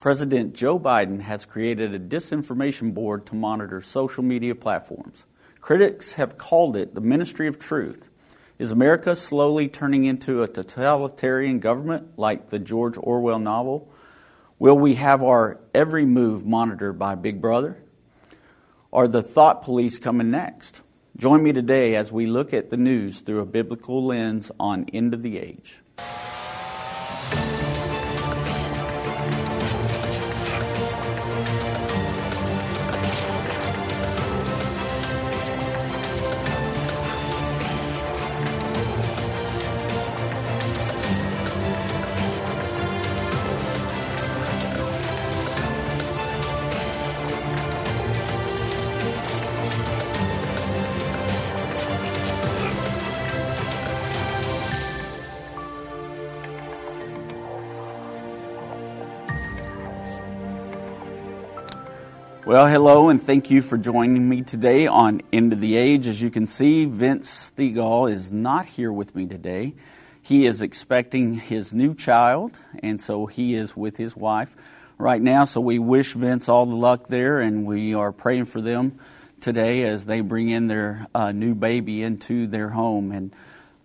President Joe Biden has created a disinformation board to monitor social media platforms. Critics have called it the Ministry of Truth. Is America slowly turning into a totalitarian government like the George Orwell novel? Will we have our every move monitored by Big Brother? Are the thought police coming next? Join me today as we look at the news through a biblical lens on End of the Age. Well, hello, and thank you for joining me today on End of the Age. As you can see, Vince Stegall is not here with me today. He is expecting his new child, and so he is with his wife right now. So we wish Vince all the luck there, and we are praying for them today as they bring in their uh, new baby into their home. And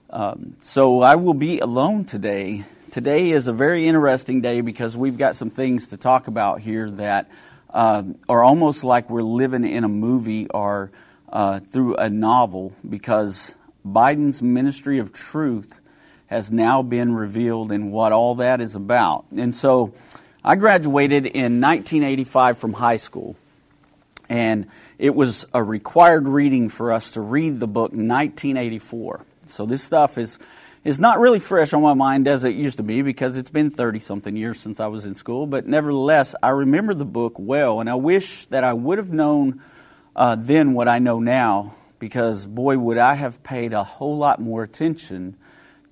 um, so I will be alone today. Today is a very interesting day because we've got some things to talk about here that uh, are almost like we're living in a movie or uh, through a novel because Biden's ministry of truth has now been revealed and what all that is about. And so I graduated in 1985 from high school, and it was a required reading for us to read the book 1984. So this stuff is is not really fresh on my mind as it used to be because it's been 30 something years since I was in school. But nevertheless, I remember the book well, and I wish that I would have known uh, then what I know now because, boy, would I have paid a whole lot more attention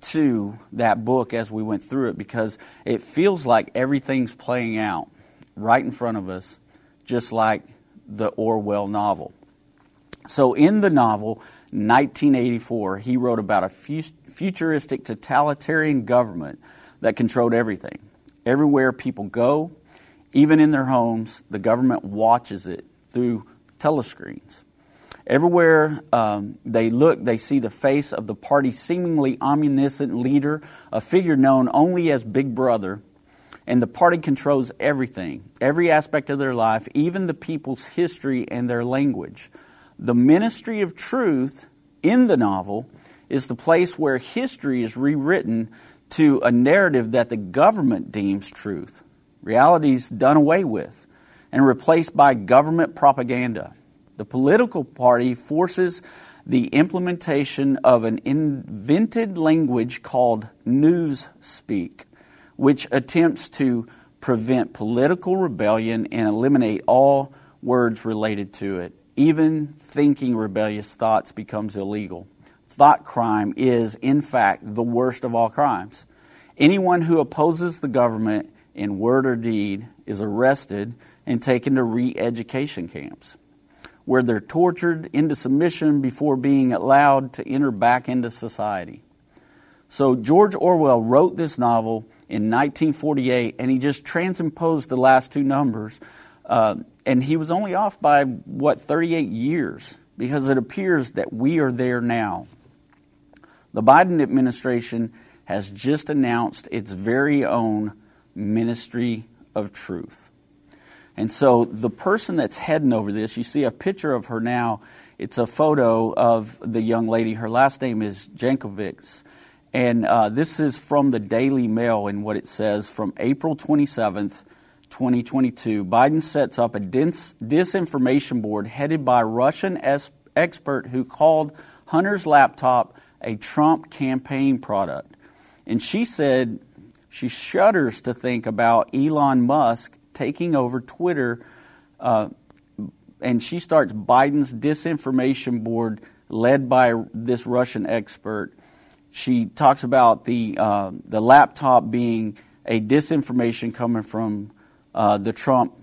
to that book as we went through it because it feels like everything's playing out right in front of us, just like the Orwell novel. So, in the novel, 1984, he wrote about a futuristic totalitarian government that controlled everything. Everywhere people go, even in their homes, the government watches it through telescreens. Everywhere um, they look, they see the face of the party's seemingly omniscient leader, a figure known only as Big Brother, and the party controls everything, every aspect of their life, even the people's history and their language. The ministry of truth in the novel is the place where history is rewritten to a narrative that the government deems truth. Reality is done away with and replaced by government propaganda. The political party forces the implementation of an invented language called newspeak, which attempts to prevent political rebellion and eliminate all words related to it even thinking rebellious thoughts becomes illegal. Thought crime is, in fact, the worst of all crimes. Anyone who opposes the government in word or deed is arrested and taken to re education camps, where they're tortured into submission before being allowed to enter back into society. So, George Orwell wrote this novel in 1948, and he just transposed the last two numbers uh, and he was only off by, what, 38 years, because it appears that we are there now. The Biden administration has just announced its very own ministry of truth. And so the person that's heading over this, you see a picture of her now. It's a photo of the young lady. Her last name is Jankowicz. And uh, this is from the Daily Mail and what it says from April 27th, 2022, Biden sets up a dis- disinformation board headed by a Russian es- expert who called Hunter's laptop a Trump campaign product. And she said she shudders to think about Elon Musk taking over Twitter. Uh, and she starts Biden's disinformation board led by this Russian expert. She talks about the, uh, the laptop being a disinformation coming from uh, the Trump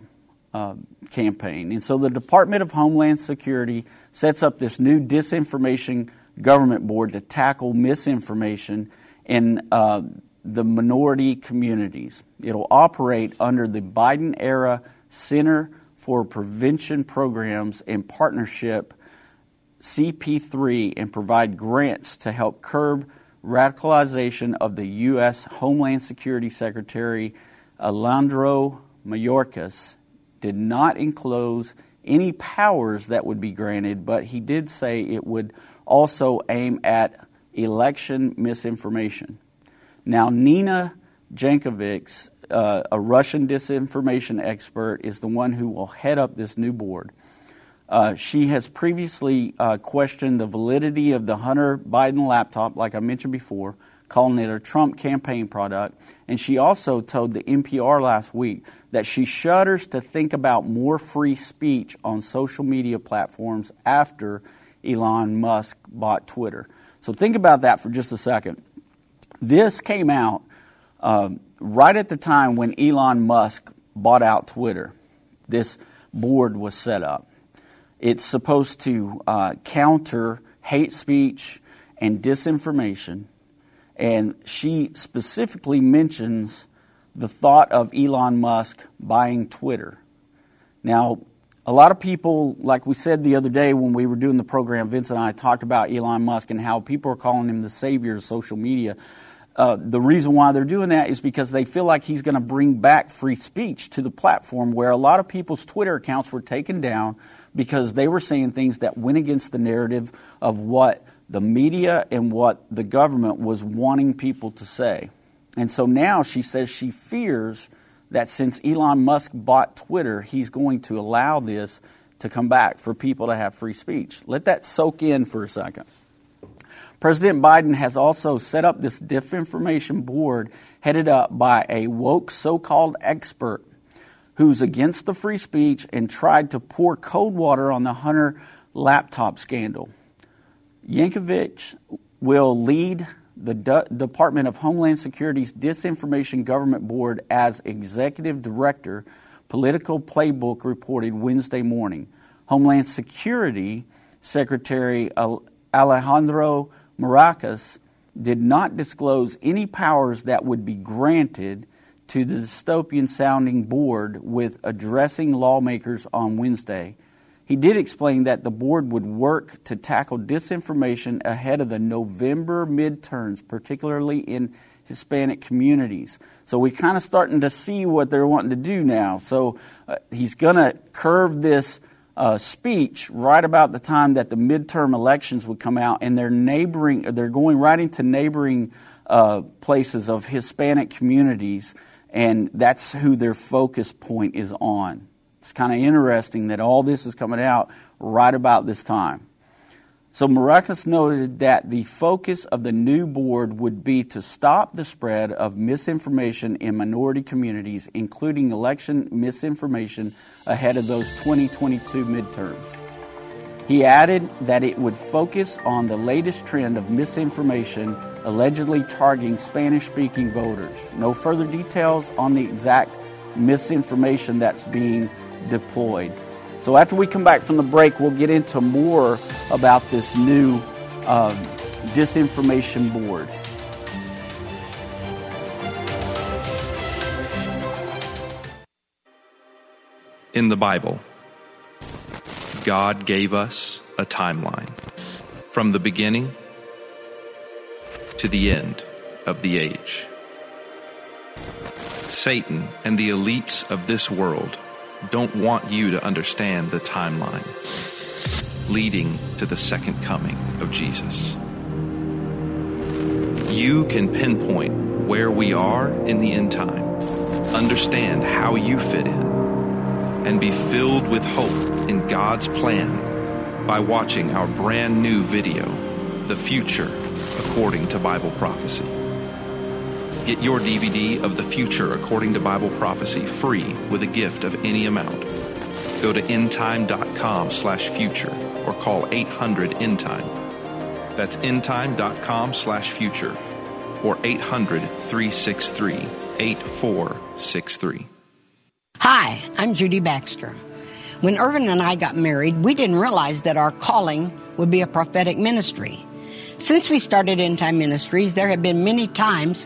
uh, campaign. And so the Department of Homeland Security sets up this new disinformation government board to tackle misinformation. in uh, the minority communities. It'll operate under the Biden era Center for Prevention Programs and Partnership CP3 and provide grants to help curb radicalization of the U.S. Homeland Security Secretary Alejandro Mayorkas did not enclose any powers that would be granted, but he did say it would also aim at election misinformation. Now, Nina Jankowicz, uh, a Russian disinformation expert, is the one who will head up this new board. Uh, she has previously uh, questioned the validity of the Hunter Biden laptop, like I mentioned before, calling it a Trump campaign product. And she also told the NPR last week that she shudders to think about more free speech on social media platforms after Elon Musk bought Twitter. So think about that for just a second. This came out um, right at the time when Elon Musk bought out Twitter. This board was set up. It's supposed to uh, counter hate speech and disinformation. And she specifically mentions the thought of Elon Musk buying Twitter. Now, a lot of people, like we said the other day when we were doing the program, Vince and I talked about Elon Musk and how people are calling him the savior of social media. Uh, the reason why they're doing that is because they feel like he's going to bring back free speech to the platform where a lot of people's Twitter accounts were taken down because they were saying things that went against the narrative of what the media and what the government was wanting people to say. And so now she says she fears that since Elon Musk bought Twitter, he's going to allow this to come back for people to have free speech. Let that soak in for a second. President Biden has also set up this disinformation board headed up by a woke so called expert who's against the free speech and tried to pour cold water on the Hunter laptop scandal. Jankowicz will lead the Department of Homeland Security's Disinformation Government Board as executive director, Politico Playbook reported Wednesday morning. Homeland Security Secretary Alejandro Mayorkas did not disclose any powers that would be granted to the dystopian sounding board with addressing lawmakers on Wednesday. He did explain that the board would work to tackle disinformation ahead of the November midterms, particularly in Hispanic communities. So we're kind of starting to see what they're wanting to do now. So uh, he's going to curve this uh, speech right about the time that the midterm elections would come out, and they're neighboring, they're going right into neighboring uh, places of Hispanic communities and that's who their focus point is on. It's kind of interesting that all this is coming out right about this time. So Mayorkas noted that the focus of the new board would be to stop the spread of misinformation in minority communities, including election misinformation ahead of those 2022 midterms. He added that it would focus on the latest trend of misinformation allegedly targeting Spanish speaking voters. No further details on the exact misinformation that's being deployed. So, after we come back from the break, we'll get into more about this new um, disinformation board. In the Bible, God gave us a timeline from the beginning to the end of the age. Satan and the elites of this world don't want you to understand the timeline leading to the second coming of Jesus. You can pinpoint where we are in the end time, understand how you fit in and be filled with hope in God's plan by watching our brand new video, The Future According to Bible Prophecy. Get your DVD of The Future According to Bible Prophecy free with a gift of any amount. Go to endtime.com slash future or call 800 endtime. That's endtime.com slash future or 800 363 8463. Hi, I'm Judy Baxter. When Irvin and I got married, we didn't realize that our calling would be a prophetic ministry. Since we started End Time Ministries, there have been many times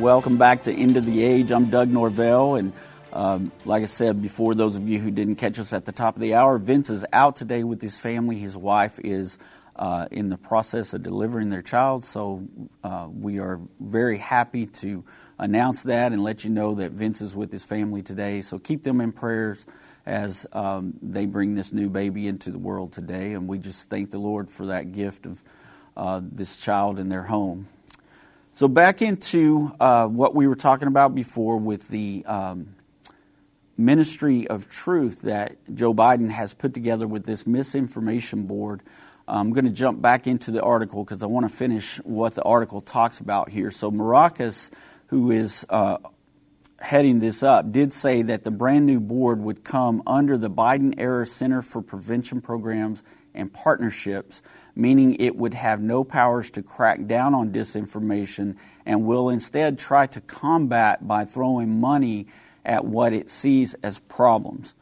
Welcome back to End of the Age. I'm Doug Norvell, and um, like I said before, those of you who didn't catch us at the top of the hour, Vince is out today with his family. His wife is uh, in the process of delivering their child, so uh, we are very happy to announce that and let you know that Vince is with his family today. So keep them in prayers as um, they bring this new baby into the world today, and we just thank the Lord for that gift of uh, this child in their home. So back into uh, what we were talking about before with the um, ministry of truth that Joe Biden has put together with this misinformation board. I'm going to jump back into the article because I want to finish what the article talks about here. So Mayorkas, who is uh, heading this up, did say that the brand new board would come under the Biden era Center for Prevention Programs and Partnerships meaning it would have no powers to crack down on disinformation and will instead try to combat by throwing money at what it sees as problems.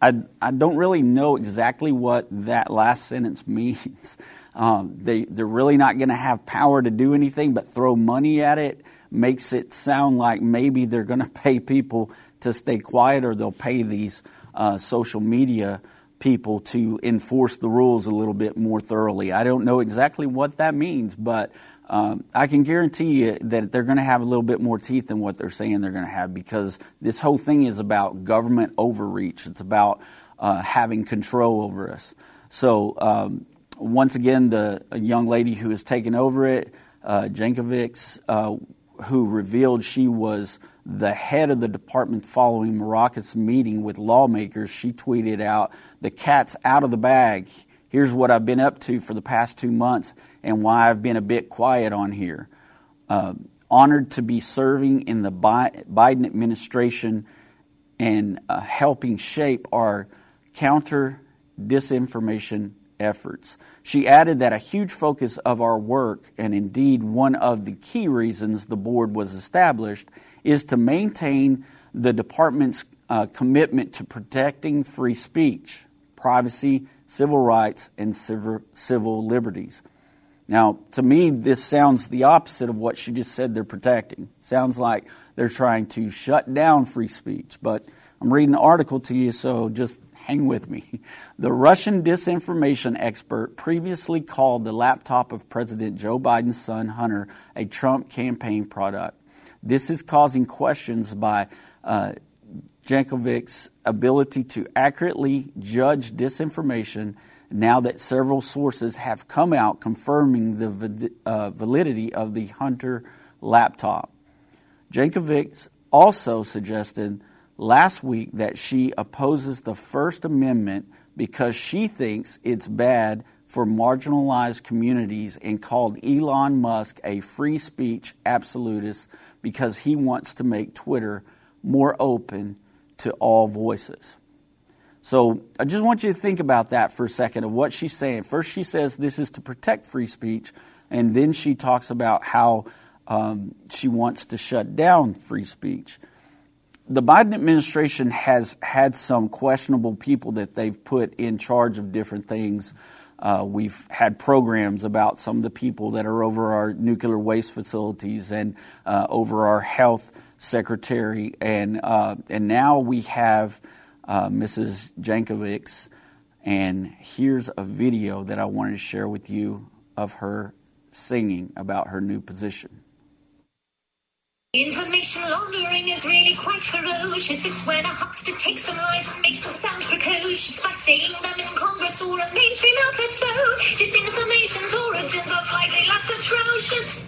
I, I don't really know exactly what that last sentence means. Um, they, they're really not going to have power to do anything but throw money at it makes it sound like maybe they're going to pay people to stay quiet or they'll pay these uh, social media people to enforce the rules a little bit more thoroughly. I don't know exactly what that means, but um, I can guarantee you that they're going to have a little bit more teeth than what they're saying they're going to have because this whole thing is about government overreach. It's about uh, having control over us. So, um, once again, the young lady who has taken over it, uh, Jankowicz, uh, who revealed she was the head of the department following Mayorkas's meeting with lawmakers, she tweeted out, The cat's out of the bag. Here's what I've been up to for the past two months and why I've been a bit quiet on here. Uh, honored to be serving in the Biden administration and uh, helping shape our counter disinformation efforts. She added that a huge focus of our work, and indeed one of the key reasons the board was established, is to maintain the department's uh, commitment to protecting free speech, privacy, civil rights, and civil, civil liberties. Now, to me, this sounds the opposite of what she just said they're protecting. Sounds like they're trying to shut down free speech. But I'm reading the article to you, so just hang with me. The Russian disinformation expert previously called the laptop of President Joe Biden's son, Hunter, a Trump campaign product. This is causing questions by uh, Jankowicz's ability to accurately judge disinformation now that several sources have come out confirming the uh, validity of the Hunter laptop. Jankovic also suggested last week that she opposes the First Amendment because she thinks it's bad for marginalized communities and called Elon Musk a free speech absolutist because he wants to make Twitter more open to all voices. So I just want you to think about that for a second of what she's saying. First, she says this is to protect free speech, and then she talks about how um, she wants to shut down free speech. The Biden administration has had some questionable people that they've put in charge of different things uh, we've had programs about some of the people that are over our nuclear waste facilities and uh, over our health secretary, and uh, and now we have uh, Mrs. Jankowicz, and here's a video that I wanted to share with you of her singing about her new position. Information laundering is really quite ferocious. It's when a huckster takes some lies and makes them sound precocious by saying them in Congress or a mainstream outlet. So disinformation's origins are slightly less atrocious.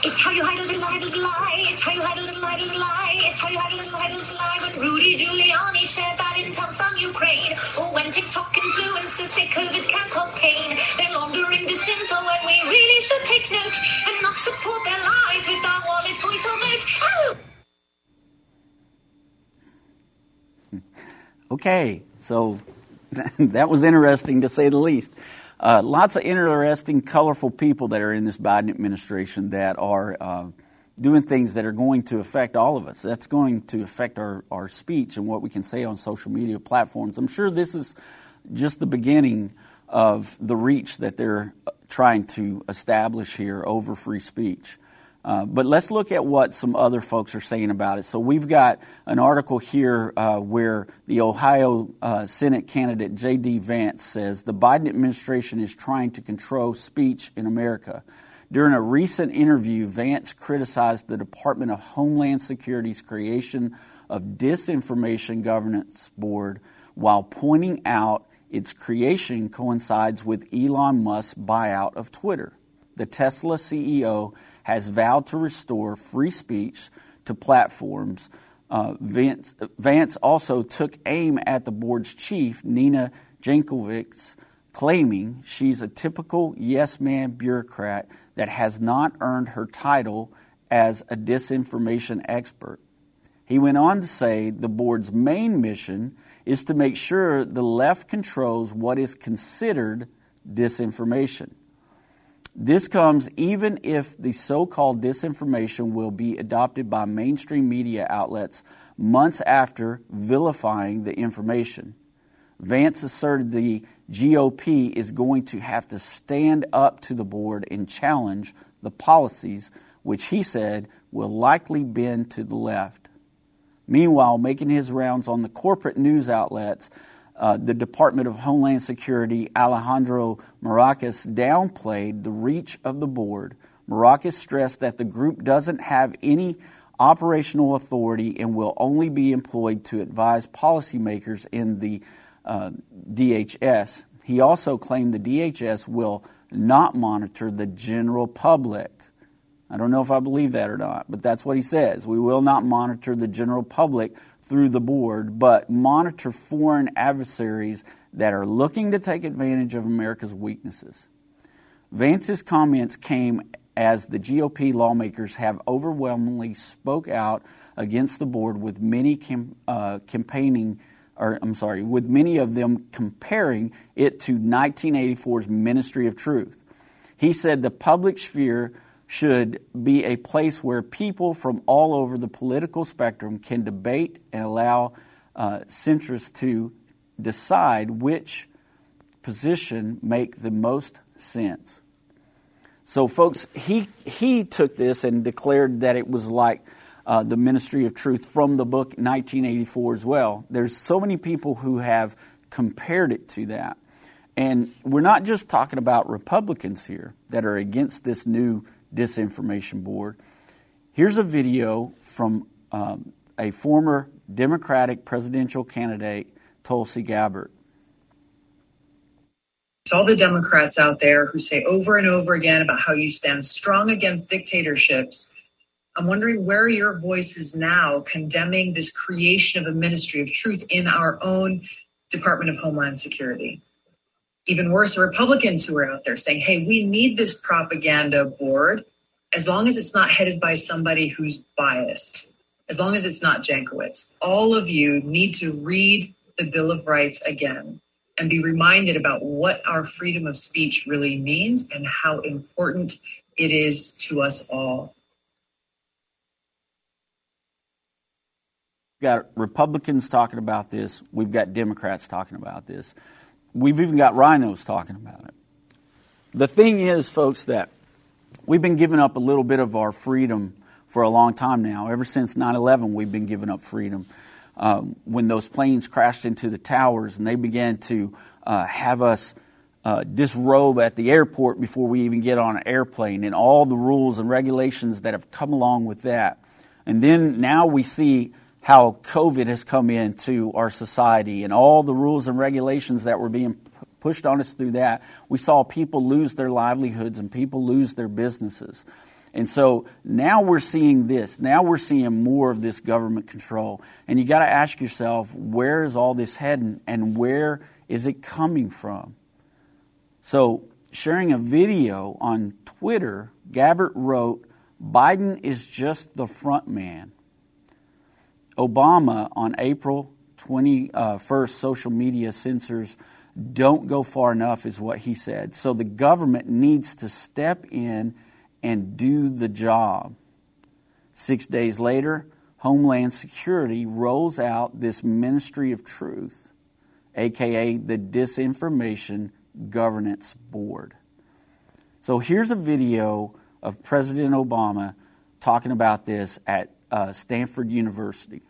It's how you hide a little, hide lie. It's how you hide a little, hide lie. It's how you hide a little, hide lie. When Rudy Giuliani shared that from Ukraine, or when TikTok influencers say COVID can cause pain, they're laundering disinfo when we really should take note and not support their lies with our wallet, voice, or vote. Oh! Okay, so that was interesting to say the least. Uh, lots of interesting, colorful people that are in this Biden administration that are uh, doing things that are going to affect all of us. That's going to affect our, our speech and what we can say on social media platforms. I'm sure this is just the beginning of the reach that they're trying to establish here over free speech. Uh, but let's look at what some other folks are saying about it. So we've got an article here uh, where the Ohio uh, Senate candidate J.D. Vance says the Biden administration is trying to control speech in America. During a recent interview, Vance criticized the Department of Homeland Security's creation of Disinformation Governance Board while pointing out its creation coincides with Elon Musk's buyout of Twitter. The Tesla CEO has vowed to restore free speech to platforms. Uh, Vance, Vance, also took aim at the board's chief, Nina Jankowicz, claiming she's a typical yes man bureaucrat that has not earned her title as a disinformation expert. He went on to say the board's main mission is to make sure the left controls what is considered disinformation. This comes even if the so called disinformation will be adopted by mainstream media outlets months after vilifying the information. Vance asserted the GOP is going to have to stand up to the board and challenge the policies, which he said will likely bend to the left. Meanwhile, making his rounds on the corporate news outlets, uh, the Department of Homeland Security, Alejandro Mayorkas, downplayed the reach of the board. Mayorkas stressed that the group doesn't have any operational authority and will only be employed to advise policymakers in the uh, DHS. He also claimed the DHS will not monitor the general public. I don't know if I believe that or not, but that's what he says. We will not monitor the general public through the board, but monitor foreign adversaries that are looking to take advantage of America's weaknesses. Vance's comments came as the GOP lawmakers have overwhelmingly spoke out against the board with many cam- uh, campaigning or I'm sorry, with many of them comparing it to 1984's Ministry of Truth. He said the public sphere should be a place where people from all over the political spectrum can debate and allow uh, centrists to decide which position make the most sense. So, folks, he he took this and declared that it was like uh, the ministry of truth from the book 1984 as well. There's so many people who have compared it to that, and we're not just talking about Republicans here that are against this new disinformation board. Here's a video from um, a former Democratic presidential candidate, Tulsi Gabbard. To all the Democrats out there who say over and over again about how you stand strong against dictatorships, I'm wondering where your voices now condemning this creation of a ministry of truth in our own Department of Homeland Security? even worse, the Republicans who are out there saying, hey, we need this propaganda board as long as it's not headed by somebody who's biased, as long as it's not Jankowicz. All of you need to read the Bill of Rights again and be reminded about what our freedom of speech really means and how important it is to us all. Got Republicans talking about this. We've got Democrats talking about this. We've even got RINOs talking about it. The thing is, folks, that we've been giving up a little bit of our freedom for a long time now. Ever since 9 11, we've been giving up freedom. Um, when those planes crashed into the towers and they began to uh, have us uh, disrobe at the airport before we even get on an airplane, and all the rules and regulations that have come along with that. And then now we see how COVID has come into our society and all the rules and regulations that were being pushed on us through that. We saw people lose their livelihoods and people lose their businesses. And so now we're seeing this. Now we're seeing more of this government control. And you got to ask yourself, where is all this heading and where is it coming from? So, sharing a video on Twitter, Gabbard wrote, Biden is just the front man. Obama on April 21st, uh, social media censors don't go far enough, is what he said. So the government needs to step in and do the job. Six days later, Homeland Security rolls out this Ministry of Truth, aka the Disinformation Governance Board. So here's a video of President Obama talking about this at uh, Stanford University.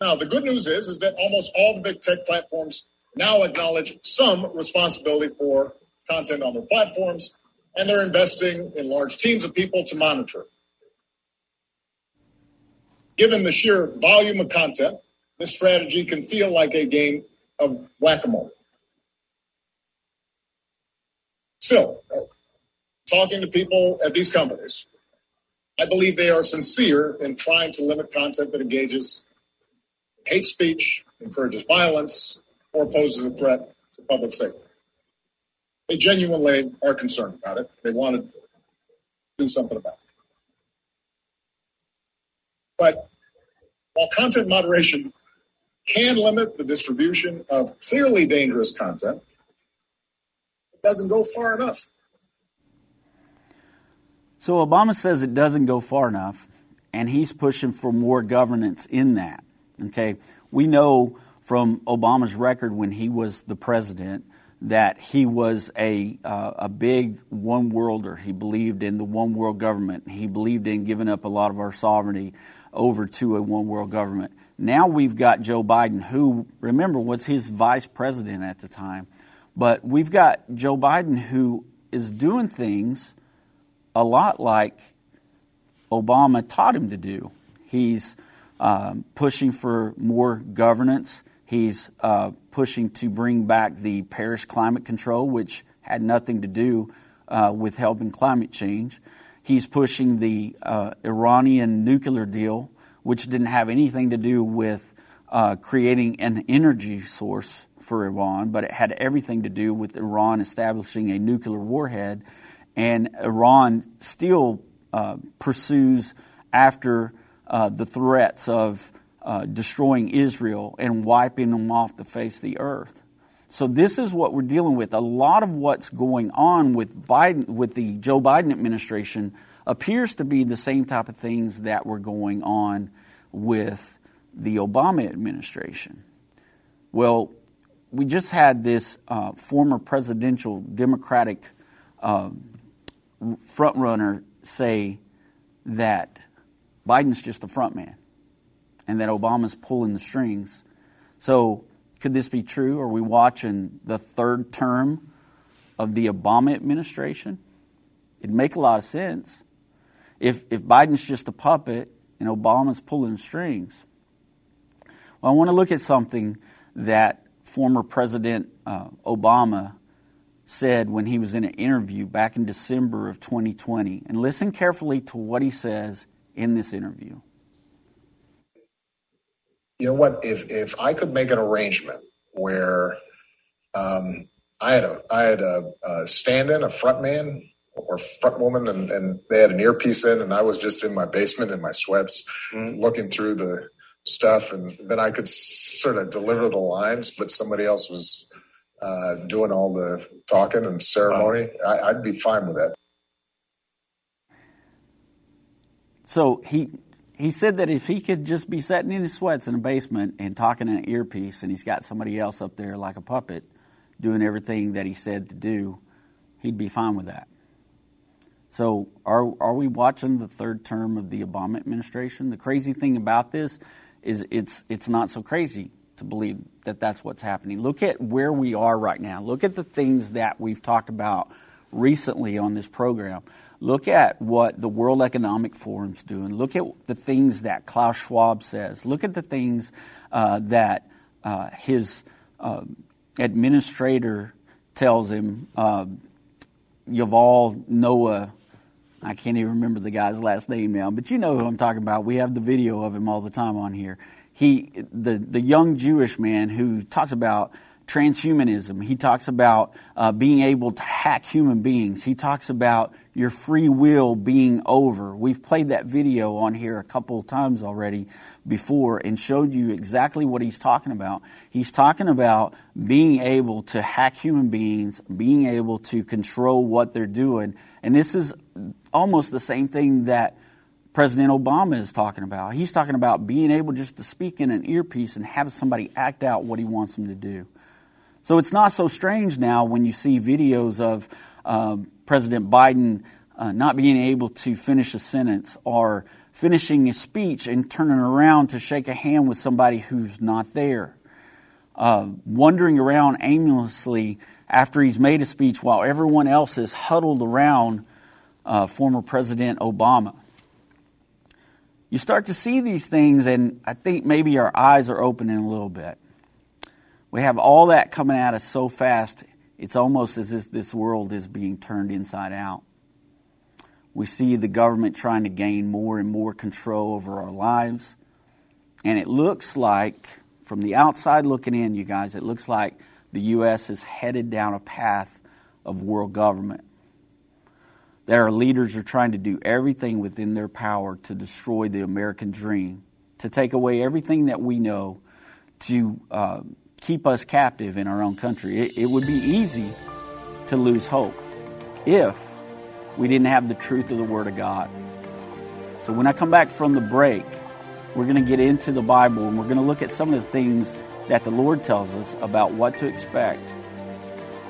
Now, the good news is, is that almost all the big tech platforms now acknowledge some responsibility for content on their platforms, and they're investing in large teams of people to monitor. Given the sheer volume of content, this strategy can feel like a game of whack a mole. Still, talking to people at these companies, I believe they are sincere in trying to limit content that engages hate speech, encourages violence, or poses a threat to public safety. They genuinely are concerned about it. They want to do something about it. But while content moderation can limit the distribution of clearly dangerous content, it doesn't go far enough. So Obama says it doesn't go far enough, and he's pushing for more governance in that. Okay, we know from Obama's record when he was the president that he was a uh, a big one worlder. He believed in the one world government. He believed in giving up a lot of our sovereignty over to a one world government. Now we've got Joe Biden, who remember was his vice president at the time, but we've got Joe Biden who is doing things a lot like Obama taught him to do. He's um, pushing for more governance. He's uh, pushing to bring back the Paris climate control, which had nothing to do uh, with helping climate change. He's pushing the uh, Iranian nuclear deal, which didn't have anything to do with uh, creating an energy source for Iran, but it had everything to do with Iran establishing a nuclear warhead. And Iran still uh, pursues after uh, the threats of uh, destroying Israel and wiping them off the face of the earth. So this is what we're dealing with. A lot of what's going on with Biden, with the Joe Biden administration, appears to be the same type of things that were going on with the Obama administration. Well, we just had this uh, former presidential Democratic uh, frontrunner say that Biden's just the front man and that Obama's pulling the strings. So, could this be true? Are we watching the third term of the Obama administration? It'd make a lot of sense. If, if Biden's just a puppet and Obama's pulling strings. Well, I want to look at something that former President uh, Obama said when he was in an interview back in December of 2020. And listen carefully to what he says in this interview? You know what? If if I could make an arrangement where um, I had a I had a, a stand-in, a front man or front woman, and, and they had an earpiece in, and I was just in my basement in my sweats, mm-hmm. looking through the stuff, and then I could sort of deliver the lines, but somebody else was uh, doing all the talking and ceremony. Wow. I, I'd be fine with that. So he he said that if he could just be sitting in his sweats in a basement and talking in an earpiece, and he's got somebody else up there like a puppet doing everything that he said to do, he'd be fine with that. So are are we watching the third term of the Obama administration? The crazy thing about this is it's it's not so crazy. To believe that that's what's happening. Look at where we are right now. Look at the things that we've talked about recently on this program. Look at what the World Economic Forum's doing. Look at the things that Klaus Schwab says. Look at the things uh, that uh, his uh, administrator tells him. Uh, Yuval Noah, I can't even remember the guy's last name now, but you know who I'm talking about. We have the video of him all the time on here. He, the the young Jewish man who talks about transhumanism. He talks about uh, being able to hack human beings. He talks about your free will being over. We've played that video on here a couple of times already before and showed you exactly what he's talking about. He's talking about being able to hack human beings, being able to control what they're doing. And this is almost the same thing that President Obama is talking about. He's talking about being able just to speak in an earpiece and have somebody act out what he wants them to do. So it's not so strange now when you see videos of uh, President Biden uh, not being able to finish a sentence or finishing a speech and turning around to shake a hand with somebody who's not there. Uh, wandering around aimlessly after he's made a speech while everyone else is huddled around uh, former President Obama. You start to see these things, and I think maybe our eyes are opening a little bit. We have all that coming at us so fast, it's almost as if this world is being turned inside out. We see the government trying to gain more and more control over our lives. And it looks like, from the outside looking in, you guys, it looks like the U.S. is headed down a path of world government. Their leaders are trying to do everything within their power to destroy the American dream, to take away everything that we know, to uh, keep us captive in our own country. It, it would be easy to lose hope if we didn't have the truth of the Word of God. So when I come back from the break, we're going to get into the Bible and we're going to look at some of the things that the Lord tells us about what to expect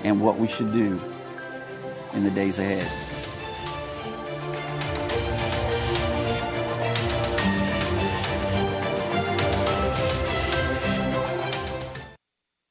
and what we should do in the days ahead.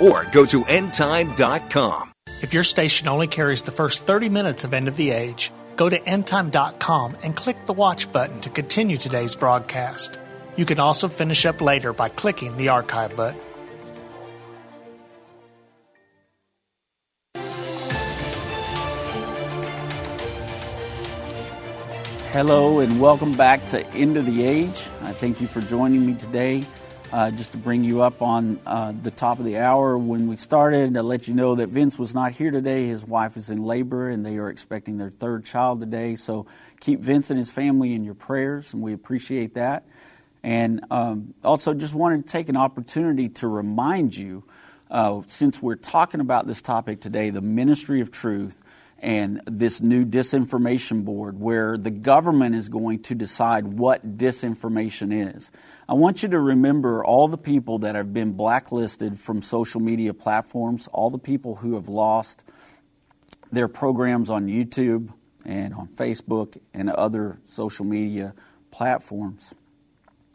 or go to endtime.com. If your station only carries the first 30 minutes of End of the Age, go to endtime.com and click the watch button to continue today's broadcast. You can also finish up later by clicking the archive button. Hello and welcome back to End of the Age. I thank you for joining me today. Uh, just to bring you up on uh, the top of the hour when we started, to let you know that Vince was not here today. His wife is in labor and they are expecting their third child today. So keep Vince and his family in your prayers, and we appreciate that. And um, also, just wanted to take an opportunity to remind you, uh, since we're talking about this topic today, the ministry of truth and this new disinformation board where the government is going to decide what disinformation is. I want you to remember all the people that have been blacklisted from social media platforms, all the people who have lost their programs on YouTube and on Facebook and other social media platforms.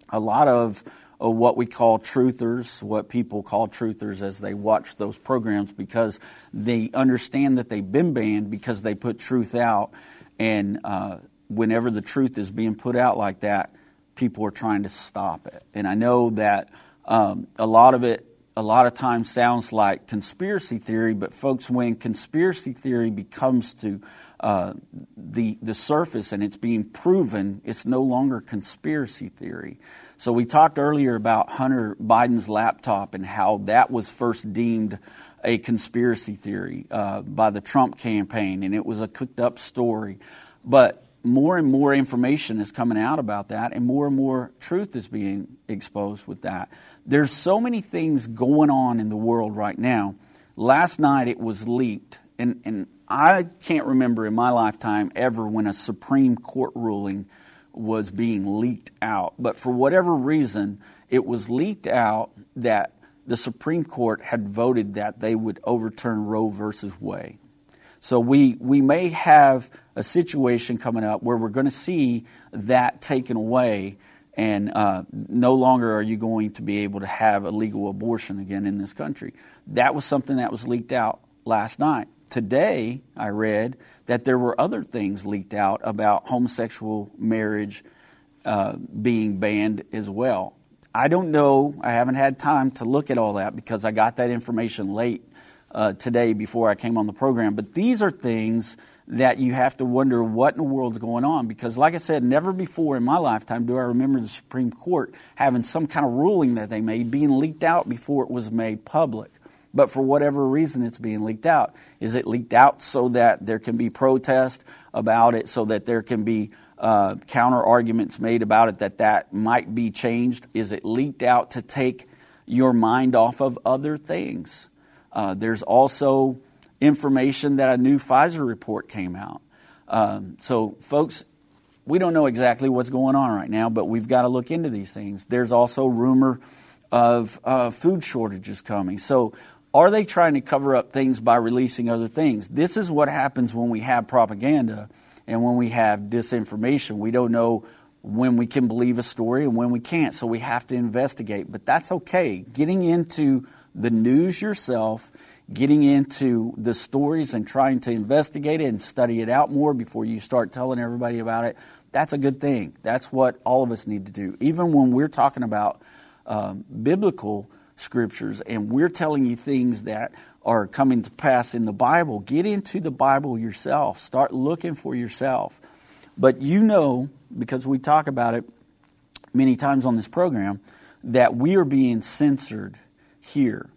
A lot of, what we call truthers, what people call truthers as they watch those programs because they understand that they've been banned because they put truth out. And uh, whenever the truth is being put out like that, people are trying to stop it. And I know that um, a lot of it a lot of times sounds like conspiracy theory, but folks, when conspiracy theory becomes to uh, the the surface and it's being proven, it's no longer conspiracy theory. So we talked earlier about Hunter Biden's laptop and how that was first deemed a conspiracy theory uh, by the Trump campaign, and it was a cooked up story. But more and more information is coming out about that, and more and more truth is being exposed with that. There's so many things going on in the world right now. Last night it was leaked, and, and I can't remember in my lifetime ever when a Supreme Court ruling was being leaked out. But for whatever reason, it was leaked out that the Supreme Court had voted that they would overturn Roe versus Wade. So we, we may have a situation coming up where we're going to see that taken away, and uh, no longer are you going to be able to have a legal abortion again in this country. That was something that was leaked out last night. Today, I read that there were other things leaked out about homosexual marriage uh, being banned as well. I don't know. I haven't had time to look at all that because I got that information late uh, today before I came on the program. But these are things that you have to wonder what in the world is going on because, like I said, never before in my lifetime do I remember the Supreme Court having some kind of ruling that they made being leaked out before it was made public. But for whatever reason, it's being leaked out. Is it leaked out so that there can be protest about it, so that there can be uh, counter arguments made about it that that might be changed? Is it leaked out to take your mind off of other things? Uh, there's also information that a new Pfizer report came out. Um, so, folks, we don't know exactly what's going on right now, but we've got to look into these things. There's also rumor of uh, food shortages coming. So, are they trying to cover up things by releasing other things? This is what happens when we have propaganda and when we have disinformation. We don't know when we can believe a story and when we can't, so we have to investigate. But that's okay. Getting into the news yourself, getting into the stories and trying to investigate it and study it out more before you start telling everybody about it, that's a good thing. That's what all of us need to do. Even when we're talking about um, biblical scriptures and we're telling you things that are coming to pass in the Bible, get into the Bible yourself. Start looking for yourself. But you know, because we talk about it many times on this program, that we are being censored here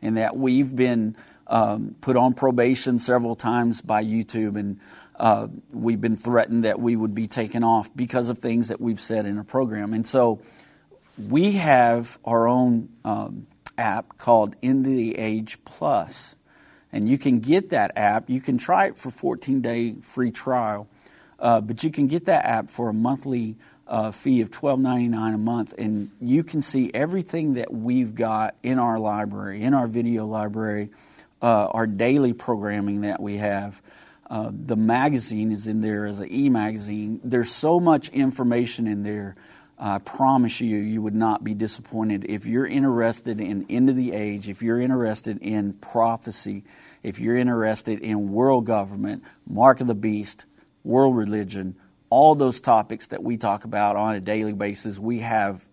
and that we've been um, put on probation several times by YouTube and uh, we've been threatened that we would be taken off because of things that we've said in a program. And so we have our own um, app called In the Age Plus, and you can get that app. You can try it for 14 day free trial, uh, but you can get that app for a monthly uh, fee of $12.99 a month, and you can see everything that we've got in our library, in our video library, uh, our daily programming that we have. Uh, the magazine is in there as an e magazine. There's so much information in there I promise you, you would not be disappointed. If you're interested in end of the age, if you're interested in prophecy, if you're interested in world government, mark of the beast, world religion, all those topics that we talk about on a daily basis, we have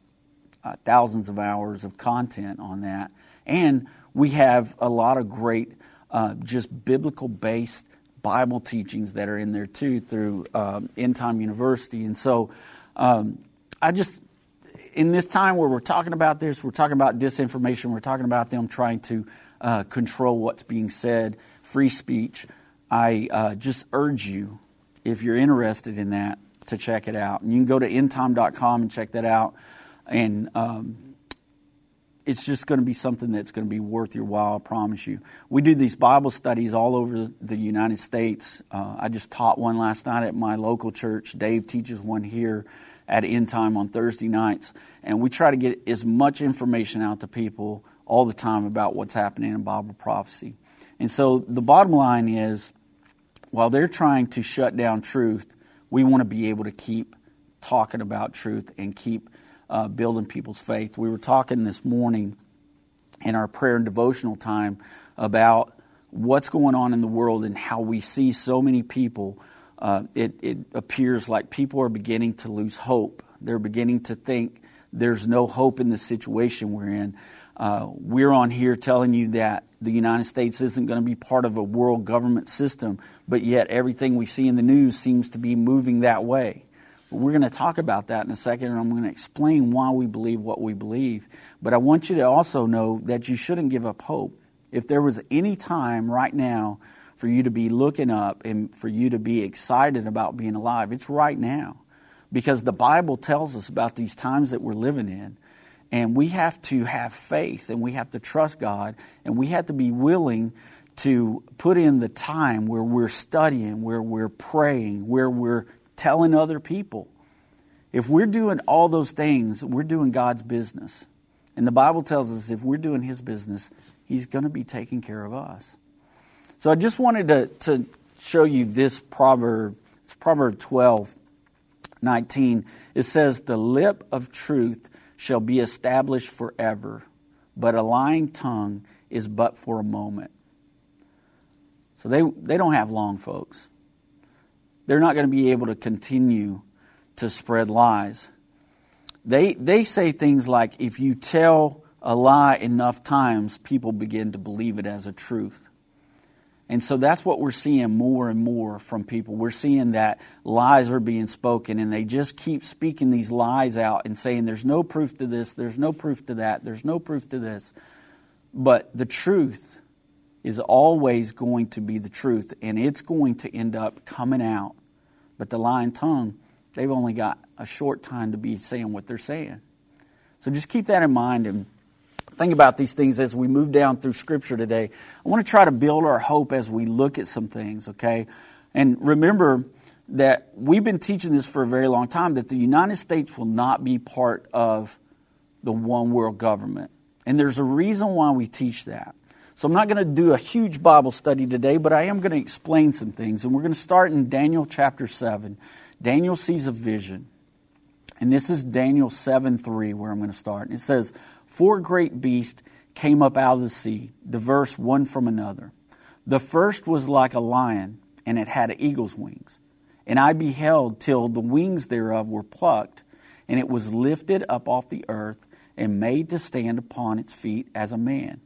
uh, thousands of hours of content on that. And we have a lot of great, uh, just biblical based Bible teachings that are in there too through um, End Time University. And so, um, I just, in this time where we're talking about this, we're talking about disinformation, we're talking about them trying to uh, control what's being said, free speech. I uh, just urge you, if you're interested in that, to check it out. And you can go to endtime.com and check that out. And um, it's just going to be something that's going to be worth your while, I promise you. We do these Bible studies all over the United States. Uh, I just taught one last night at my local church. Dave teaches one here at End Time on Thursday nights. And we try to get as much information out to people all the time about what's happening in Bible prophecy. And so the bottom line is while they're trying to shut down truth, we want to be able to keep talking about truth and keep uh, building people's faith. We were talking this morning in our prayer and devotional time about what's going on in the world and how we see so many people. Uh, it, it appears like people are beginning to lose hope. They're beginning to think there's no hope in the situation we're in. Uh, we're on here telling you that the United States isn't going to be part of a world government system, but yet everything we see in the news seems to be moving that way. We're going to talk about that in a second, and I'm going to explain why we believe what we believe. But I want you to also know that you shouldn't give up hope. If there was any time right now for you to be looking up and for you to be excited about being alive, it's right now. Because the Bible tells us about these times that we're living in. And we have to have faith and we have to trust God and we have to be willing to put in the time where we're studying, where we're praying, where we're telling other people. If we're doing all those things, we're doing God's business. And the Bible tells us if we're doing His business, He's going to be taking care of us. So I just wanted to, to show you this proverb. It's Proverb 12, 19. It says, The lip of truth shall be established forever, but a lying tongue is but for a moment. So they, they don't have long, folks. They're not going to be able to continue to spread lies. They, they say things like if you tell a lie enough times, people begin to believe it as a truth. And so that's what we're seeing more and more from people. We're seeing that lies are being spoken and they just keep speaking these lies out and saying there's no proof to this, there's no proof to that, there's no proof to this. But the truth is always going to be the truth and it's going to end up coming out. But the lying tongue, they've only got a short time to be saying what they're saying. So just keep that in mind and think about these things as we move down through Scripture today. I want to try to build our hope as we look at some things, okay? And remember that we've been teaching this for a very long time that the United States will not be part of the one world government. And there's a reason why we teach that. So I'm not going to do a huge Bible study today, but I am going to explain some things. And we're going to start in Daniel chapter 7. Daniel sees a vision. And this is Daniel 7 3, where I'm going to start. And it says, Four great beasts came up out of the sea, diverse one from another. The first was like a lion, and it had eagle's wings. And I beheld till the wings thereof were plucked, and it was lifted up off the earth, and made to stand upon its feet as a man.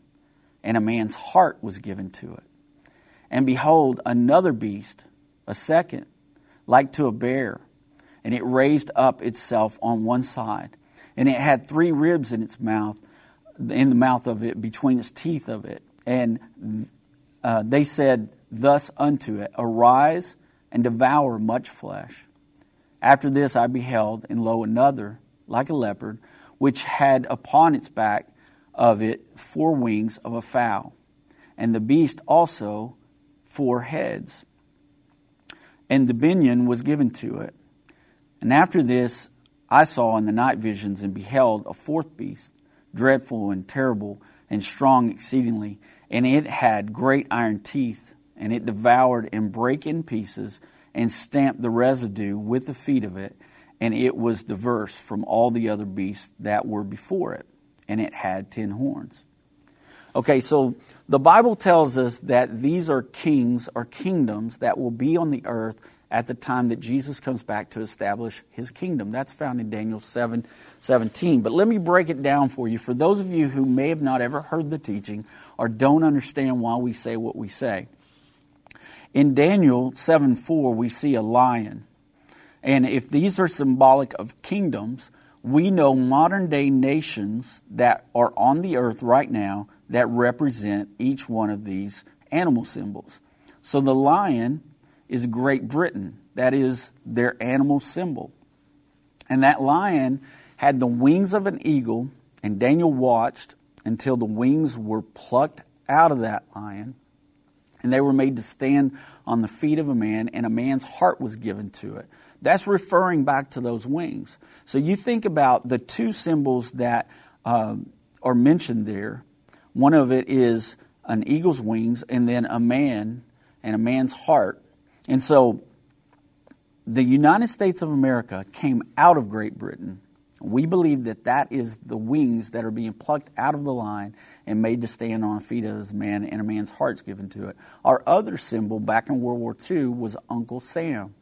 And a man's heart was given to it. And behold, another beast, a second, like to a bear, and it raised up itself on one side and it had three ribs in its mouth, in the mouth of it, between its teeth of it. And uh, they said thus unto it, Arise and devour much flesh. After this I beheld, and lo, another, like a leopard, which had upon its back of it four wings of a fowl, and the beast also four heads. And dominion was given to it. And after this I saw in the night visions and beheld a fourth beast, dreadful and terrible and strong exceedingly, and it had great iron teeth, and it devoured and brake in pieces and stamped the residue with the feet of it, and it was diverse from all the other beasts that were before it, and it had ten horns. Okay, so the Bible tells us that these are kings or kingdoms that will be on the earth at the time that Jesus comes back to establish his kingdom. That's found in Daniel 7 17. But let me break it down for you. For those of you who may have not ever heard the teaching or don't understand why we say what we say. In Daniel 7 4, we see a lion. And if these are symbolic of kingdoms, we know modern day nations that are on the earth right now that represent each one of these animal symbols. So the lion is Great Britain. That is their animal symbol. And that lion had the wings of an eagle, and Daniel watched until the wings were plucked out of that lion, and they were made to stand on the feet of a man, and a man's heart was given to it. That's referring back to those wings. So you think about the two symbols that um, are mentioned there. One of it is an eagle's wings, and then a man and a man's heart And so the United States of America came out of Great Britain. We believe that that is the wings that are being plucked out of the line and made to stand on feet as man, and a man's heart's given to it. Our other symbol back in World War II was Uncle Sam.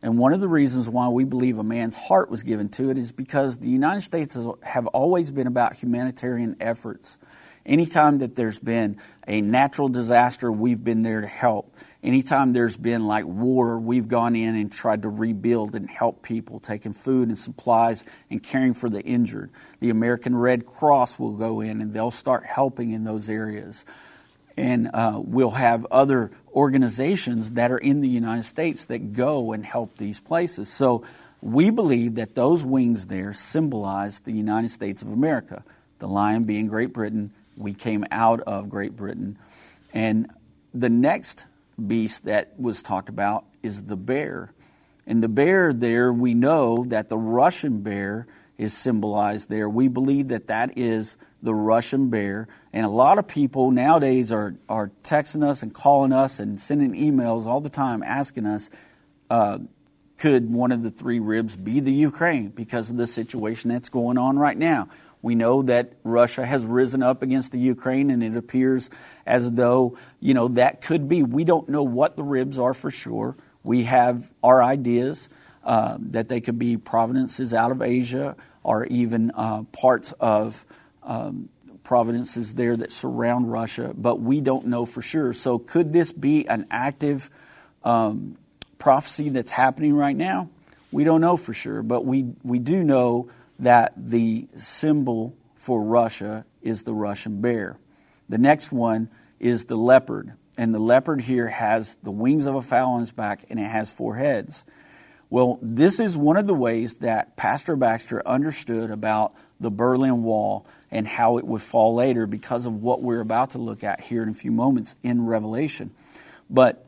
And one of the reasons why we believe a man's heart was given to it is because the United States have always been about humanitarian efforts. Anytime that there's been a natural disaster, we've been there to help. Anytime there's been like war, we've gone in and tried to rebuild and help people, taking food and supplies and caring for the injured. The American Red Cross will go in and they'll start helping in those areas. And uh, we'll have other organizations that are in the United States that go and help these places. So we believe that those wings there symbolize the United States of America. The lion being Great Britain, we came out of Great Britain. And the next beast that was talked about is the bear. And the bear there, we know that the Russian bear is symbolized there. We believe that that is the Russian bear. And a lot of people nowadays are, are texting us and calling us and sending emails all the time asking us, uh, could one of the three ribs be the Ukraine because of the situation that's going on right now? We know that Russia has risen up against the Ukraine, and it appears as though, you know, that could be. We don't know what the ribs are for sure. We have our ideas uh, that they could be provinces out of Asia or even uh, parts of um, provinces there that surround Russia, but we don't know for sure. So, could this be an active um, prophecy that's happening right now? We don't know for sure, but we, we do know that the symbol for Russia is the Russian bear. The next one is the leopard, and the leopard here has the wings of a fowl on its back and it has four heads. Well, this is one of the ways that Pastor Baxter understood about the Berlin Wall and how it would fall later because of what we're about to look at here in a few moments in Revelation. But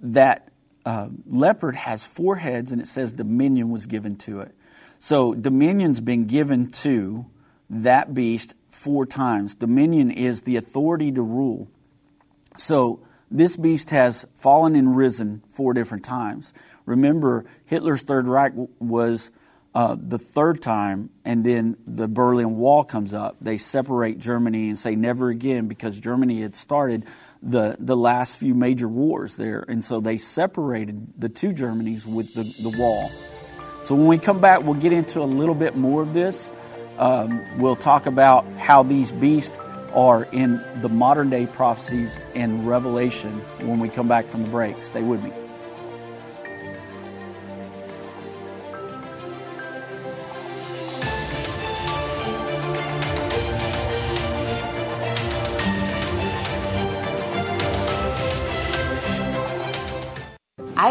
that uh, leopard has four heads, and it says dominion was given to it. So dominion's been given to that beast four times. Dominion is the authority to rule. So this beast has fallen and risen four different times. Remember, Hitler's Third Reich was uh, the third time, and then the Berlin Wall comes up. They separate Germany and say never again because Germany had started the, the last few major wars there. And so they separated the two Germanys with the, the wall. So when we come back, we'll get into a little bit more of this. Um, we'll talk about how these beasts are in the modern day prophecies and Revelation when we come back from the break. Stay with me.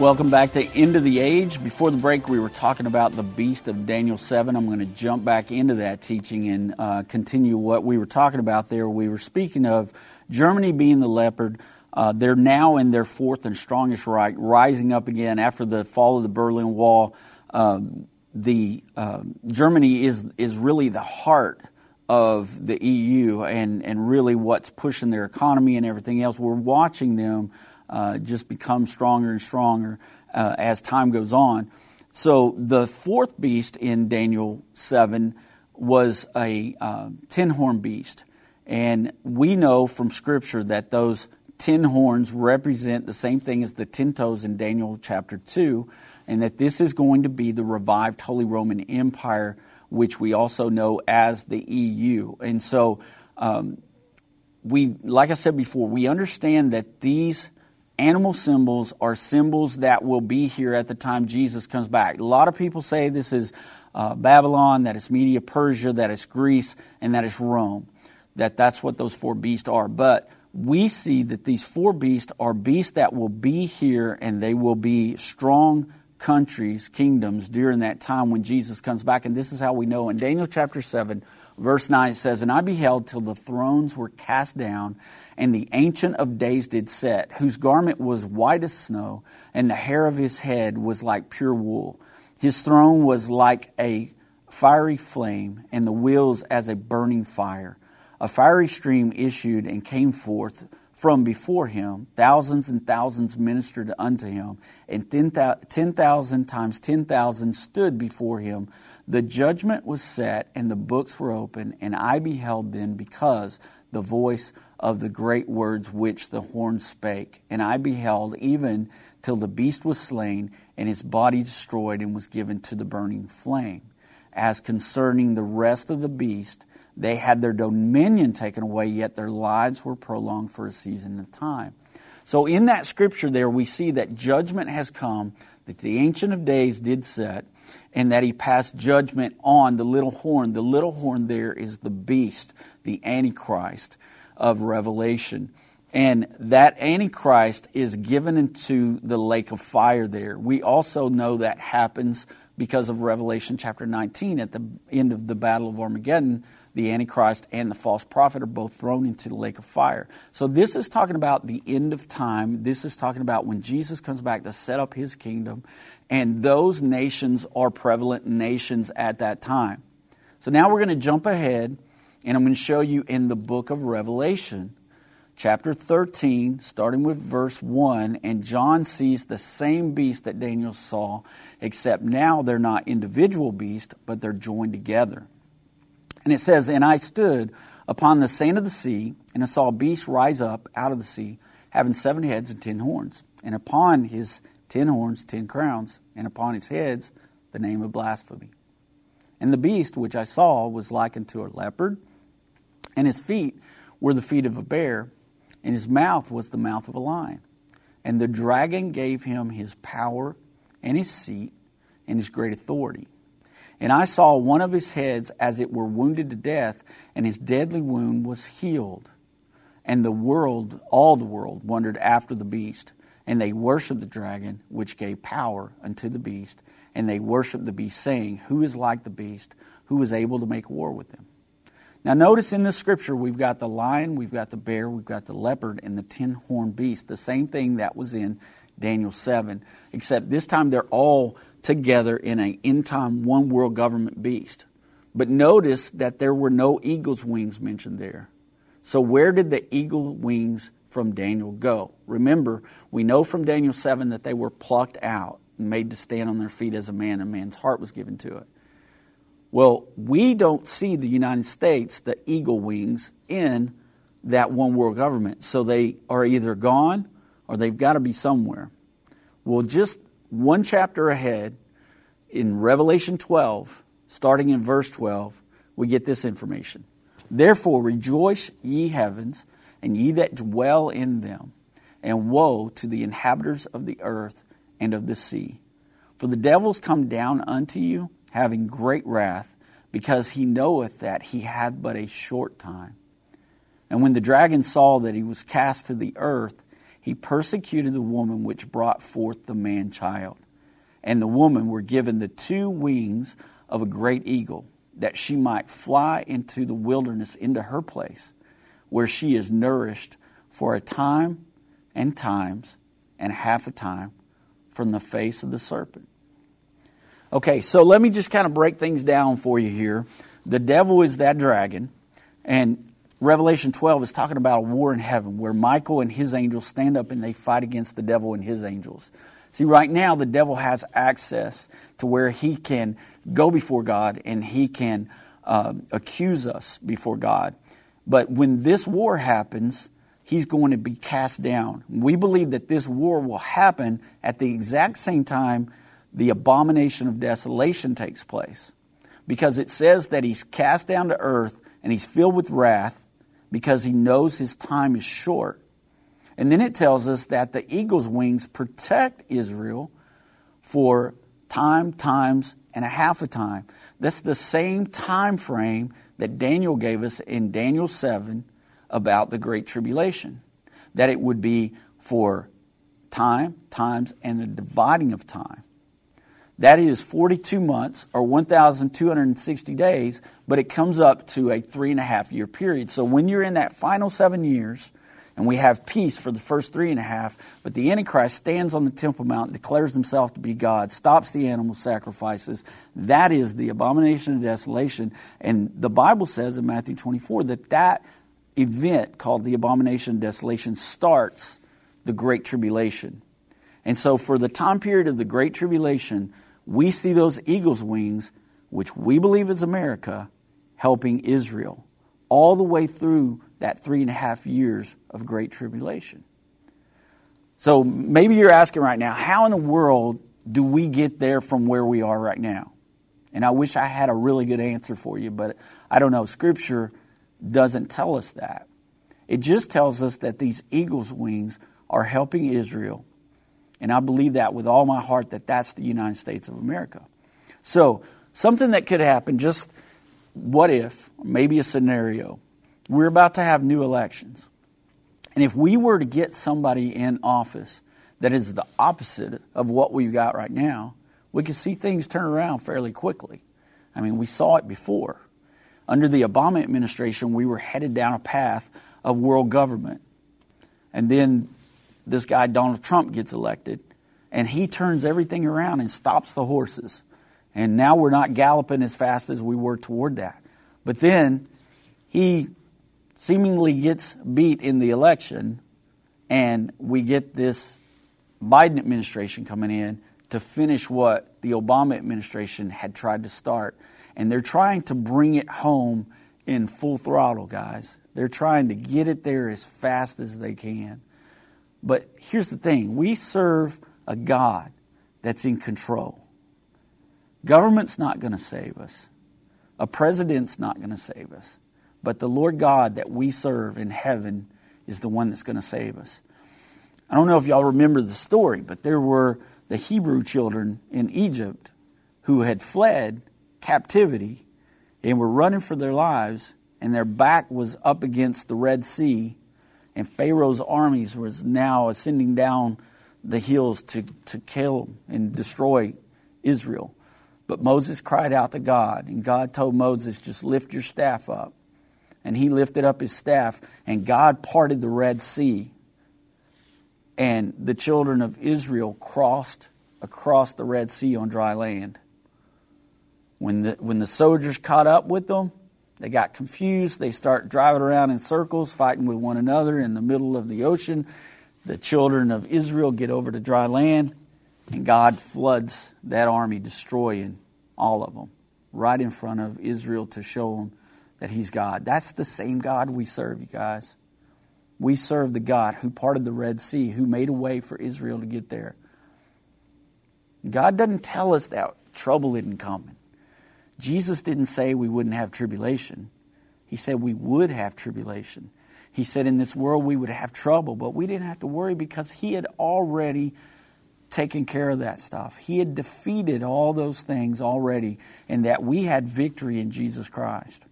Welcome back to End of the Age. Before the break, we were talking about the beast of Daniel 7. I'm going to jump back into that teaching and uh, continue what we were talking about there. We were speaking of Germany being the leopard. Uh, they're now in their fourth and strongest Reich, rising up again after the fall of the Berlin Wall. Uh, the Germany is is really the heart of the EU and and really what's pushing their economy and everything else. We're watching them uh, just become stronger and stronger uh, as time goes on. So the fourth beast in Daniel 7 was a uh, ten horn beast. And we know from Scripture that those ten horns represent the same thing as the ten toes in Daniel chapter 2, and that this is going to be the revived Holy Roman Empire, which we also know as the EU. And so, um, we, like I said before, we understand that these animal symbols are symbols that will be here at the time Jesus comes back. A lot of people say this is uh, Babylon, that it's Media Persia, that it's Greece, and that it's Rome. That that's what those four beasts are. But we see that these four beasts are beasts that will be here and they will be strong countries, kingdoms during that time when Jesus comes back. And this is how we know. In Daniel chapter 7, verse 9, it says, And I beheld till the thrones were cast down, and the Ancient of Days did set, whose garment was white as snow, and the hair of his head was like pure wool. His throne was like a fiery flame, and the wheels as a burning fire a fiery stream issued and came forth from before him. Thousands and thousands ministered unto him, and 10,000 times 10,000 stood before him. The judgment was set, and the books were open, and I beheld then because the voice of the great words which the horn spake. And I beheld even till the beast was slain, and his body destroyed, and was given to the burning flame. As concerning the rest of the beast, they had their dominion taken away, yet their lives were prolonged for a season of time. So, in that scripture, there we see that judgment has come, that the Ancient of Days did set, and that he passed judgment on the little horn. The little horn there is the beast, the Antichrist of Revelation. And that Antichrist is given into the lake of fire there. We also know that happens because of Revelation chapter 19 at the end of the Battle of Armageddon the Antichrist and the false prophet are both thrown into the lake of fire. So this is talking about the end of time. This is talking about when Jesus comes back to set up his kingdom. And those nations are prevalent nations at that time. So now we're going to jump ahead and I'm going to show you in the book of Revelation, chapter 13, starting with verse 1. And John sees the same beast that Daniel saw, except now they're not individual beasts, but they're joined together. And it says, And I stood upon the sand of the sea, and I saw a beast rise up out of the sea, having seven heads and ten horns, and upon his ten horns ten crowns, and upon his heads the name of blasphemy. And the beast which I saw was like unto a leopard, and his feet were the feet of a bear, and his mouth was the mouth of a lion. And the dragon gave him his power and his seat and his great authority. And I saw one of his heads as it were wounded to death, and his deadly wound was healed. And the world, all the world, wondered after the beast. And they worshiped the dragon, which gave power unto the beast. And they worshiped the beast, saying, Who is like the beast? Who is able to make war with him? Now, notice in this scripture, we've got the lion, we've got the bear, we've got the leopard, and the ten horned beast. The same thing that was in Daniel 7, except this time they're all together in an end time one world government beast. But notice that there were no eagle's wings mentioned there. So, where did the eagle wings from Daniel go? Remember, we know from Daniel 7 that they were plucked out and made to stand on their feet as a man, and man's heart was given to it. Well, we don't see the United States, the eagle wings, in that one world government. So they are either gone or they've got to be somewhere. Well, just one chapter ahead, in Revelation 12, starting in verse 12, we get this information. Therefore, rejoice, ye heavens, and ye that dwell in them, and woe to the inhabitants of the earth and of the sea. For the devils come down unto you, having great wrath, because he knoweth that he hath but a short time. And when the dragon saw that he was cast to the earth, he persecuted the woman which brought forth the man child. And the woman were given the two wings of a great eagle, that she might fly into the wilderness, into her place, where she is nourished for a time and times and half a time from the face of the serpent. Okay, so let me just kind of break things down for you here. The devil is that dragon, and Revelation 12 is talking about a war in heaven where Michael and his angels stand up and they fight against the devil and his angels. See, right now, the devil has access to where he can go before God and he can um, accuse us before God. But when this war happens, he's going to be cast down. We believe that this war will happen at the exact same time the abomination of desolation takes place. Because it says that he's cast down to earth and he's filled with wrath because he knows his time is short. And then it tells us that the eagle's wings protect Israel for time, times, and a half a time. That's the same time frame that Daniel gave us in Daniel 7 about the Great Tribulation. That it would be for time, times, and the dividing of time. That is 42 months or 1,260 days, but it comes up to a three and a half year period. So when you're in that final seven years, and we have peace for the first three and a half, but the Antichrist stands on the Temple Mount, declares himself to be God, stops the animal sacrifices. That is the abomination of desolation. And the Bible says in Matthew 24 that that event called the abomination of desolation starts the Great Tribulation. And so for the time period of the Great Tribulation, we see those eagle's wings, which we believe is America, helping Israel all the way through that three and a half years of great tribulation. So maybe you're asking right now, how in the world do we get there from where we are right now? And I wish I had a really good answer for you, but I don't know. Scripture doesn't tell us that. It just tells us that these eagle's wings are helping Israel and I believe that with all my heart that that's the United States of America. So, something that could happen, just what if, maybe a scenario, we're about to have new elections. And if we were to get somebody in office that is the opposite of what we've got right now, we could see things turn around fairly quickly. I mean, we saw it before. Under the Obama administration, we were headed down a path of world government. And then this guy, Donald Trump, gets elected, and he turns everything around and stops the horses. And now we're not galloping as fast as we were toward that. But then he seemingly gets beat in the election, and we get this Biden administration coming in to finish what the Obama administration had tried to start. And they're trying to bring it home in full throttle, guys. They're trying to get it there as fast as they can. But here's the thing we serve a God that's in control. Government's not going to save us, a president's not going to save us. But the Lord God that we serve in heaven is the one that's going to save us. I don't know if y'all remember the story, but there were the Hebrew children in Egypt who had fled captivity and were running for their lives, and their back was up against the Red Sea and Pharaoh's armies was now ascending down the hills to, to kill and destroy Israel. But Moses cried out to God, and God told Moses, just lift your staff up. And he lifted up his staff, and God parted the Red Sea. And the children of Israel crossed across the Red Sea on dry land. When the, when the soldiers caught up with them, they got confused. They start driving around in circles, fighting with one another in the middle of the ocean. The children of Israel get over to dry land, and God floods that army, destroying all of them right in front of Israel to show them that He's God. That's the same God we serve, you guys. We serve the God who parted the Red Sea, who made a way for Israel to get there. God doesn't tell us that trouble isn't coming. Jesus didn't say we wouldn't have tribulation. He said we would have tribulation. He said in this world we would have trouble, but we didn't have to worry because He had already taken care of that stuff. He had defeated all those things already, and that we had victory in Jesus Christ.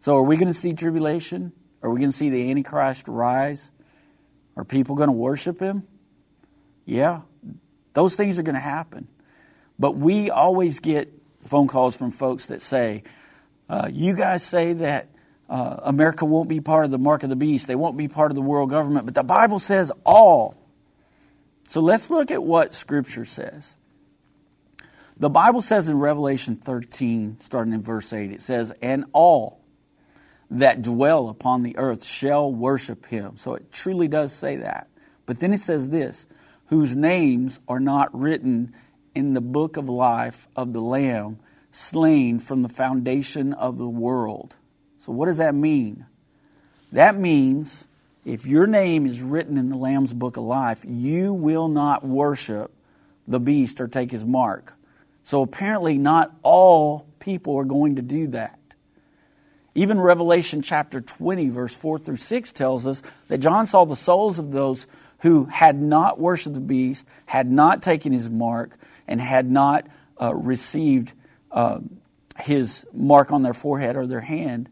So, are we going to see tribulation? Are we going to see the Antichrist rise? Are people going to worship him? Yeah, those things are going to happen. But we always get phone calls from folks that say, uh, You guys say that uh, America won't be part of the mark of the beast, they won't be part of the world government, but the Bible says all. So let's look at what Scripture says. The Bible says in Revelation 13, starting in verse 8, it says, And all that dwell upon the earth shall worship him. So it truly does say that. But then it says this, whose names are not written in the book of life of the Lamb slain from the foundation of the world. So, what does that mean? That means if your name is written in the Lamb's Book of Life, you will not worship the beast or take his mark. So, apparently, not all people are going to do that. Even Revelation chapter 20, verse 4 through 6 tells us that John saw the souls of those who had not worshiped the beast, had not taken his mark, and had not uh, received uh, his mark on their forehead or their hand.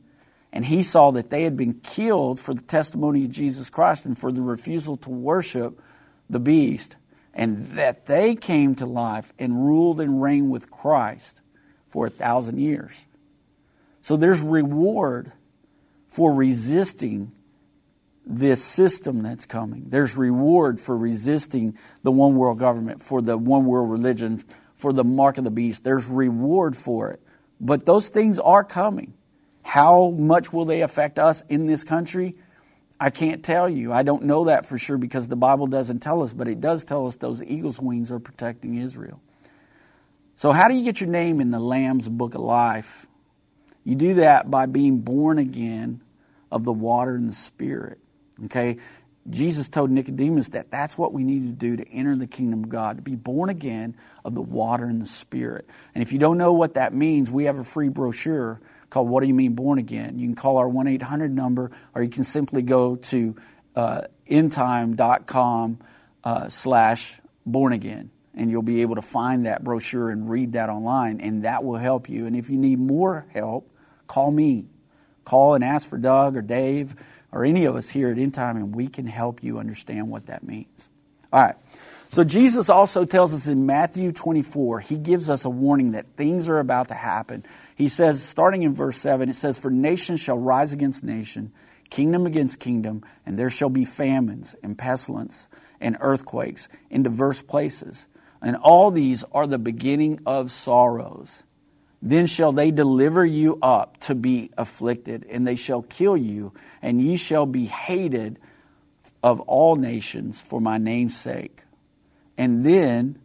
And he saw that they had been killed for the testimony of Jesus Christ and for the refusal to worship the beast, and that they came to life and ruled and reigned with Christ for a thousand years. So there's reward for resisting this system that's coming. There's reward for resisting the one world government, for the one world religion, for the mark of the beast. There's reward for it. But those things are coming. How much will they affect us in this country? I can't tell you. I don't know that for sure because the Bible doesn't tell us, but it does tell us those eagle's wings are protecting Israel. So, how do you get your name in the Lamb's Book of Life? You do that by being born again of the water and the Spirit. Okay? Jesus told Nicodemus that that's what we need to do to enter the kingdom of God, to be born again of the water and the Spirit. And if you don't know what that means, we have a free brochure called What Do You Mean Born Again? You can call our 1 800 number, or you can simply go to uh, endtime.com uh, slash born again. And you'll be able to find that brochure and read that online, and that will help you. And if you need more help, call me. Call and ask for Doug or Dave or any of us here at End Time, and we can help you understand what that means. All right. So Jesus also tells us in Matthew 24, he gives us a warning that things are about to happen. He says, starting in verse 7, it says, For nation shall rise against nation, kingdom against kingdom, and there shall be famines and pestilence and earthquakes in diverse places. And all these are the beginning of sorrows. Then shall they deliver you up to be afflicted, and they shall kill you, and ye shall be hated of all nations for my name's sake. And then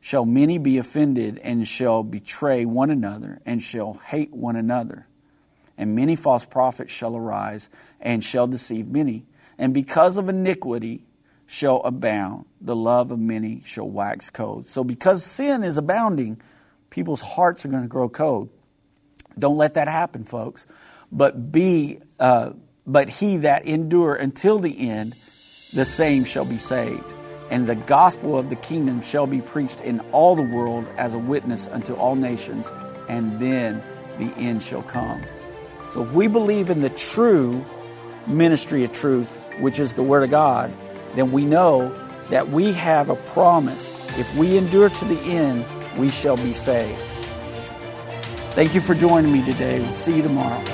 shall many be offended, and shall betray one another, and shall hate one another. And many false prophets shall arise, and shall deceive many. And because of iniquity shall abound, the love of many shall wax cold. So because sin is abounding, people's hearts are going to grow cold. Don't let that happen, folks. But be, uh, but he that endure until the end, the same shall be saved. And the gospel of the kingdom shall be preached in all the world as a witness unto all nations, and then the end shall come. So if we believe in the true ministry of truth, which is the Word of God, then we know that we have a promise. If we endure to the end, we shall be saved. Thank you for joining me today. We'll see you tomorrow.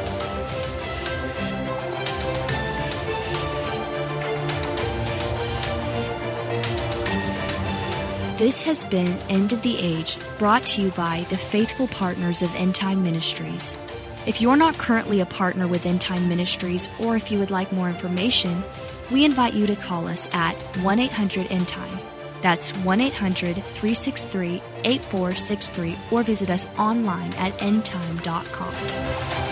This has been End of the Age, brought to you by the faithful partners of End Time Ministries. If you're not currently a partner with End Time Ministries, or if you would like more information, we invite you to call us at 1 800 End Time. That's 1 800 363 8463 or visit us online at endtime.com.